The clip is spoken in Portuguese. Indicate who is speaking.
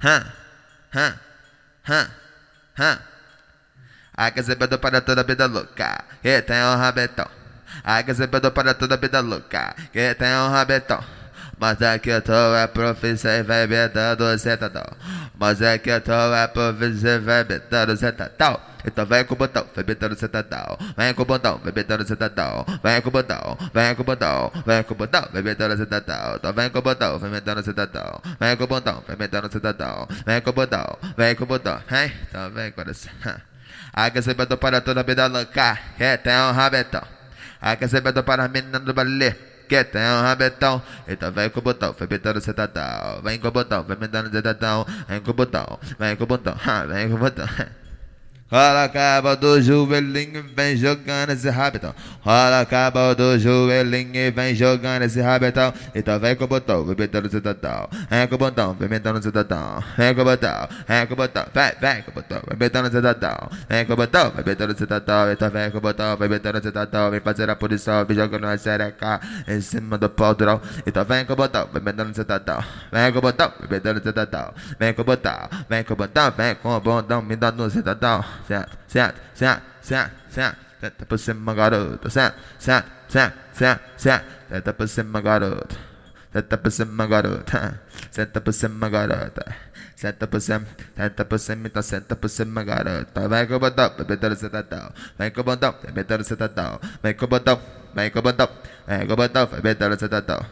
Speaker 1: Hã? Hã? Hã? Hã? Aquecimento para toda vida louca, que tem um rabetão. Aquecimento para toda vida louca, que tem um rabetão. Mas é que tu é profissão e vai metendo sentadão. Mas é que tu é profissão e vai metendo sentadão. Então vem com o botão, metendo sentadão. Vem com o botão, metendo sentadão. Vem com o botão, vem com o botão. Vem com o botão, vem metendo sentadão. Então vem com o botão, vem metendo sentadão. Vem com o botão, vem metendo sentadão. Vem com o botão, vem com o botão. Hein? Então vem coração. Aquecimento para toda vida louca, que tem um rabetão. Aquecimento para as meninas do balé que tem um rabetão. Então vem com o botão, vem metendo. Vem com o botão, vem metendo. Vem com o botão, vem com o botão, vem com o botão. Rola a cabo do joelhinho e vem jogando esse rabetão. Rola a cabo do joelhinho e vem jogando esse rabetão. Então vem com o botão, vem metendo cidadão. Vem com o botão, vem metendo cidadão. Vem com o botão, vem com o botão. Vem, vem com o botão, vem metendo cidadão. Vem com o botão, vem metendo cidadão. Então vem com o botão, vem metendo cidadão. Vem fazer a punição, vem jogando a xereca em cima do pau durão. Então vem com o botão, vem metendo cidadão. Vem com o botão, vem metendo cidadão. Vem com o botão, vem com o botão, vem com o botão, me dando cidadão senta, senta, senta, senta, senta, senta por cima, garoto, senta, senta, senta, senta, senta, senta por cima, garoto, senta por cima, garota, senta por cima, garota. Senta por cima, senta por cima, então senta por cima, garota. Vem com o botão, vai metendo sentadão. Vem com o botão, vai metendo sentadão. Vem com o botão, vem com o botão, vem com o botão, vai metendo sentadão.